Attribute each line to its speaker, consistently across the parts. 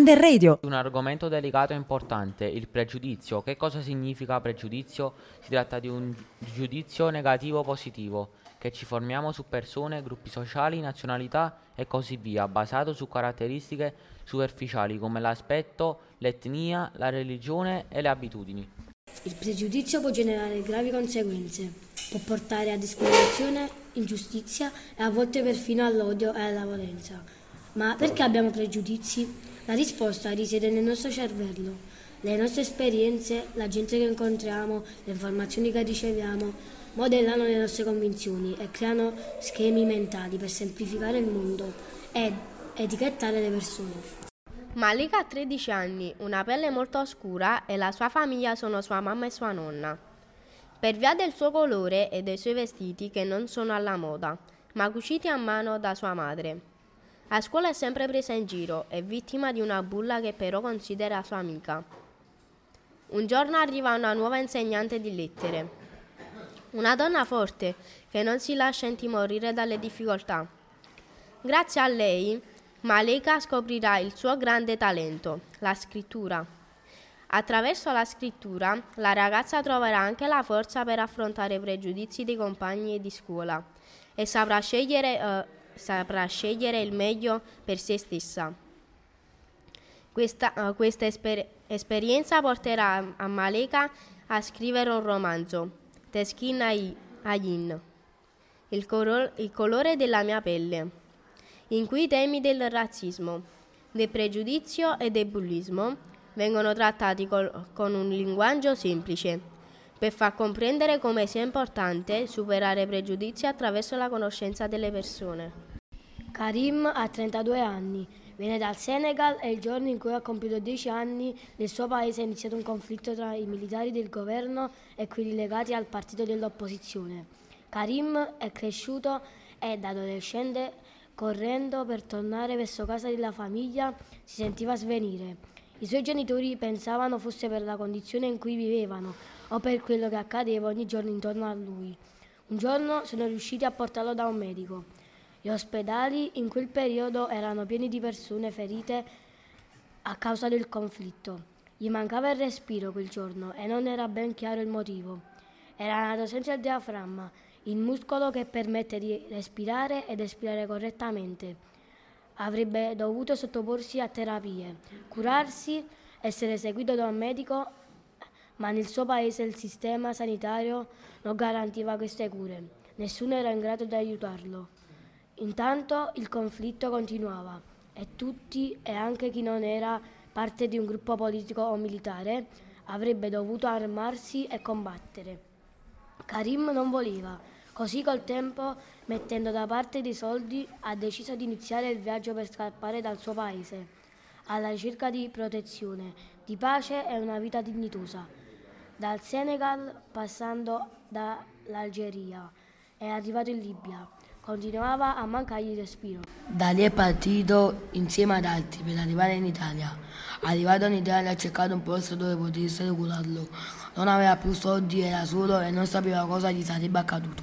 Speaker 1: Under Radio.
Speaker 2: Un argomento delicato e importante, il pregiudizio. Che cosa significa pregiudizio? Si tratta di un giudizio negativo o positivo che ci formiamo su persone, gruppi sociali, nazionalità e così via, basato su caratteristiche superficiali come l'aspetto, l'etnia, la religione e le abitudini.
Speaker 3: Il pregiudizio può generare gravi conseguenze, può portare a discriminazione, ingiustizia e a volte perfino all'odio e alla violenza. Ma perché abbiamo pregiudizi? La risposta risiede nel nostro cervello. Le nostre esperienze, la gente che incontriamo, le informazioni che riceviamo, modellano le nostre convinzioni e creano schemi mentali per semplificare il mondo ed etichettare le persone.
Speaker 4: Malika ha 13 anni, una pelle molto scura e la sua famiglia sono sua mamma e sua nonna. Per via del suo colore e dei suoi vestiti che non sono alla moda, ma cuciti a mano da sua madre. A scuola è sempre presa in giro, è vittima di una bulla che però considera sua amica. Un giorno arriva una nuova insegnante di lettere, una donna forte che non si lascia intimorire dalle difficoltà. Grazie a lei, Malika scoprirà il suo grande talento, la scrittura. Attraverso la scrittura, la ragazza troverà anche la forza per affrontare i pregiudizi dei compagni di scuola e saprà scegliere uh, saprà scegliere il meglio per se stessa. Questa, uh, questa esper- esperienza porterà a Maleka a scrivere un romanzo, Teskin Ayin, il, coro- il colore della mia pelle, in cui i temi del razzismo, del pregiudizio e del bullismo vengono trattati col- con un linguaggio semplice per far comprendere come sia importante superare pregiudizi attraverso la conoscenza delle persone.
Speaker 3: Karim ha 32 anni, viene dal Senegal e il giorno in cui ha compiuto 10 anni nel suo paese è iniziato un conflitto tra i militari del governo e quelli legati al partito dell'opposizione. Karim è cresciuto e da adolescente correndo per tornare verso casa della famiglia si sentiva svenire. I suoi genitori pensavano fosse per la condizione in cui vivevano o per quello che accadeva ogni giorno intorno a lui. Un giorno sono riusciti a portarlo da un medico. Gli ospedali in quel periodo erano pieni di persone ferite a causa del conflitto. Gli mancava il respiro quel giorno e non era ben chiaro il motivo. Era nato senza il diaframma, il muscolo che permette di respirare ed espirare correttamente. Avrebbe dovuto sottoporsi a terapie, curarsi, essere seguito da un medico, ma nel suo paese il sistema sanitario non garantiva queste cure. Nessuno era in grado di aiutarlo. Intanto il conflitto continuava e tutti, e anche chi non era parte di un gruppo politico o militare, avrebbe dovuto armarsi e combattere. Karim non voleva, così col tempo, mettendo da parte dei soldi, ha deciso di iniziare il viaggio per scappare dal suo paese, alla ricerca di protezione, di pace e una vita dignitosa. Dal Senegal, passando dall'Algeria, è arrivato in Libia Continuava a mancargli il respiro.
Speaker 5: Da lì è partito insieme ad altri per arrivare in Italia. Arrivato in Italia ha cercato un posto dove potesse curarlo. Non aveva più soldi, era solo e non sapeva cosa gli sarebbe accaduto.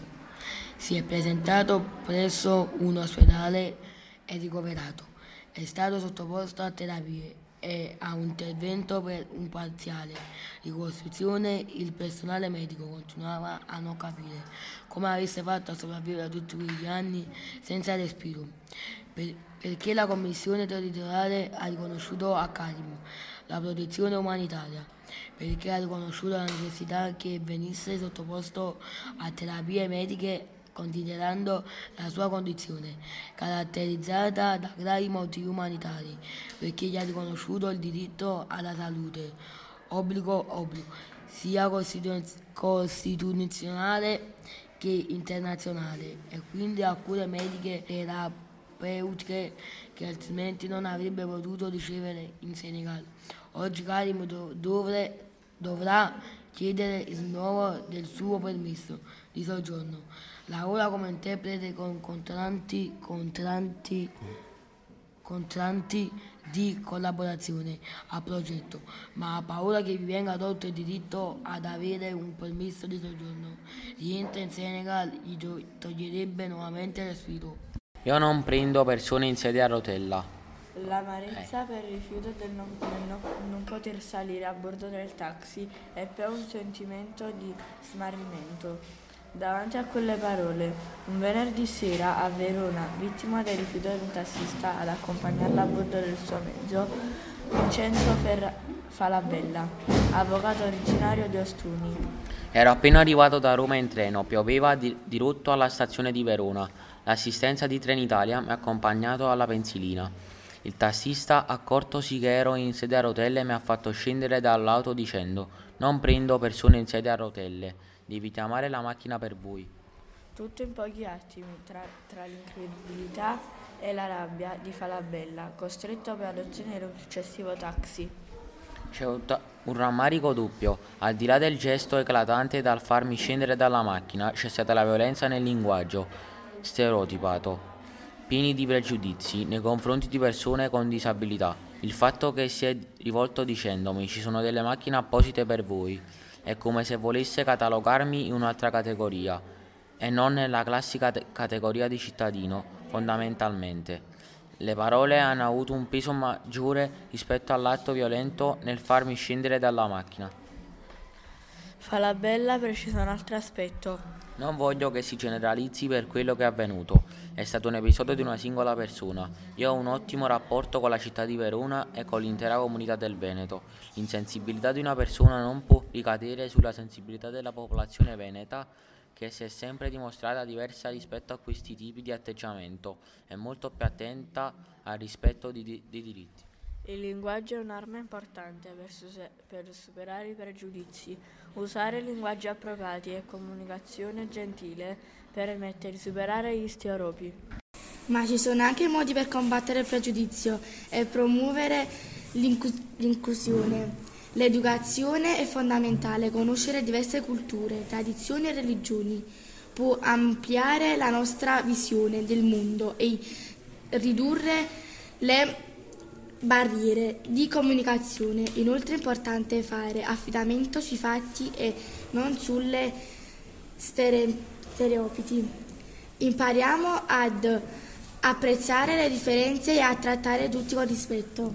Speaker 5: Si è presentato presso un ospedale e ricoverato. È stato sottoposto a terapie e a un intervento per un parziale ricostruzione, il personale medico continuava a non capire come avesse fatto a sopravvivere tutti quegli anni senza respiro, per, perché la Commissione territoriale ha riconosciuto a Karim la protezione umanitaria, perché ha riconosciuto la necessità che venisse sottoposto a terapie mediche considerando la sua condizione, caratterizzata da gravi motivi umanitari, perché gli ha riconosciuto il diritto alla salute, obbligo, obbligo sia costituzionale che internazionale, e quindi a cure mediche terapeutiche che altrimenti non avrebbe potuto ricevere in Senegal. Oggi Karim dovre, dovrà chiedere il rinnovo del suo permesso di soggiorno lavora come interprete con contratti, contratti, contratti di collaborazione al progetto, ma ha paura che gli venga tolto il diritto ad avere un permesso di soggiorno. Rientra in Senegal gli toglierebbe nuovamente il respiro.
Speaker 2: Io non prendo persone in sedia a rotella.
Speaker 1: L'amarezza per il rifiuto del non, del non- non poter salire a bordo del taxi e poi un sentimento di smarrimento. Davanti a quelle parole, un venerdì sera a Verona, vittima del rifiuto di un tassista ad accompagnarla a bordo del suo mezzo, Vincenzo Ferra- Falabella, avvocato originario di Ostuni.
Speaker 2: Ero appena arrivato da Roma in treno, pioveva di- dirotto alla stazione di Verona. L'assistenza di Trenitalia mi ha accompagnato alla pensilina. Il tassista, accortosi che ero in sedia a rotelle, mi ha fatto scendere dall'auto dicendo: Non prendo persone in sedia a rotelle, devi chiamare la macchina per voi.
Speaker 1: Tutto in pochi attimi, tra, tra l'incredulità e la rabbia di Falabella, costretto poi ad ottenere un successivo taxi.
Speaker 2: C'è un, ta- un rammarico doppio. Al di là del gesto eclatante dal farmi scendere dalla macchina, c'è stata la violenza nel linguaggio stereotipato, pieni di pregiudizi nei confronti di persone con disabilità. Il fatto che si è rivolto dicendomi ci sono delle macchine apposite per voi è come se volesse catalogarmi in un'altra categoria e non nella classica te- categoria di cittadino, fondamentalmente. Le parole hanno avuto un peso maggiore rispetto all'atto violento nel farmi scendere dalla macchina.
Speaker 1: Falabella precisa un altro aspetto.
Speaker 2: Non voglio che si generalizzi per quello che è avvenuto. È stato un episodio di una singola persona. Io ho un ottimo rapporto con la città di Verona e con l'intera comunità del Veneto. L'insensibilità di una persona non può ricadere sulla sensibilità della popolazione veneta che si è sempre dimostrata diversa rispetto a questi tipi di atteggiamento e molto più attenta al rispetto di- di- dei diritti.
Speaker 1: Il linguaggio è un'arma importante per, su- per superare i pregiudizi. Usare linguaggi appropriati e comunicazione gentile permette di superare gli stereotipi.
Speaker 6: Ma ci sono anche modi per combattere il pregiudizio e promuovere l'inclu- l'inclusione. L'educazione è fondamentale, conoscere diverse culture, tradizioni e religioni può ampliare la nostra visione del mondo e ridurre le barriere di comunicazione. Inoltre è importante fare affidamento sui fatti e non sulle stere- stereotipi. Impariamo ad apprezzare le differenze e a trattare tutti con rispetto.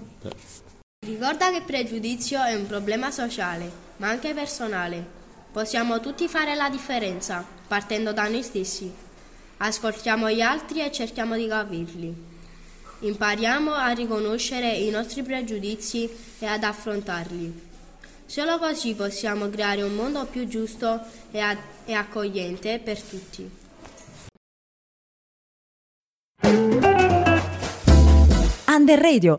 Speaker 4: Ricorda che il pregiudizio è un problema sociale, ma anche personale. Possiamo tutti fare la differenza, partendo da noi stessi. Ascoltiamo gli altri e cerchiamo di capirli. Impariamo a riconoscere i nostri pregiudizi e ad affrontarli. Solo così possiamo creare un mondo più giusto e, a- e accogliente per tutti.
Speaker 7: Under Radio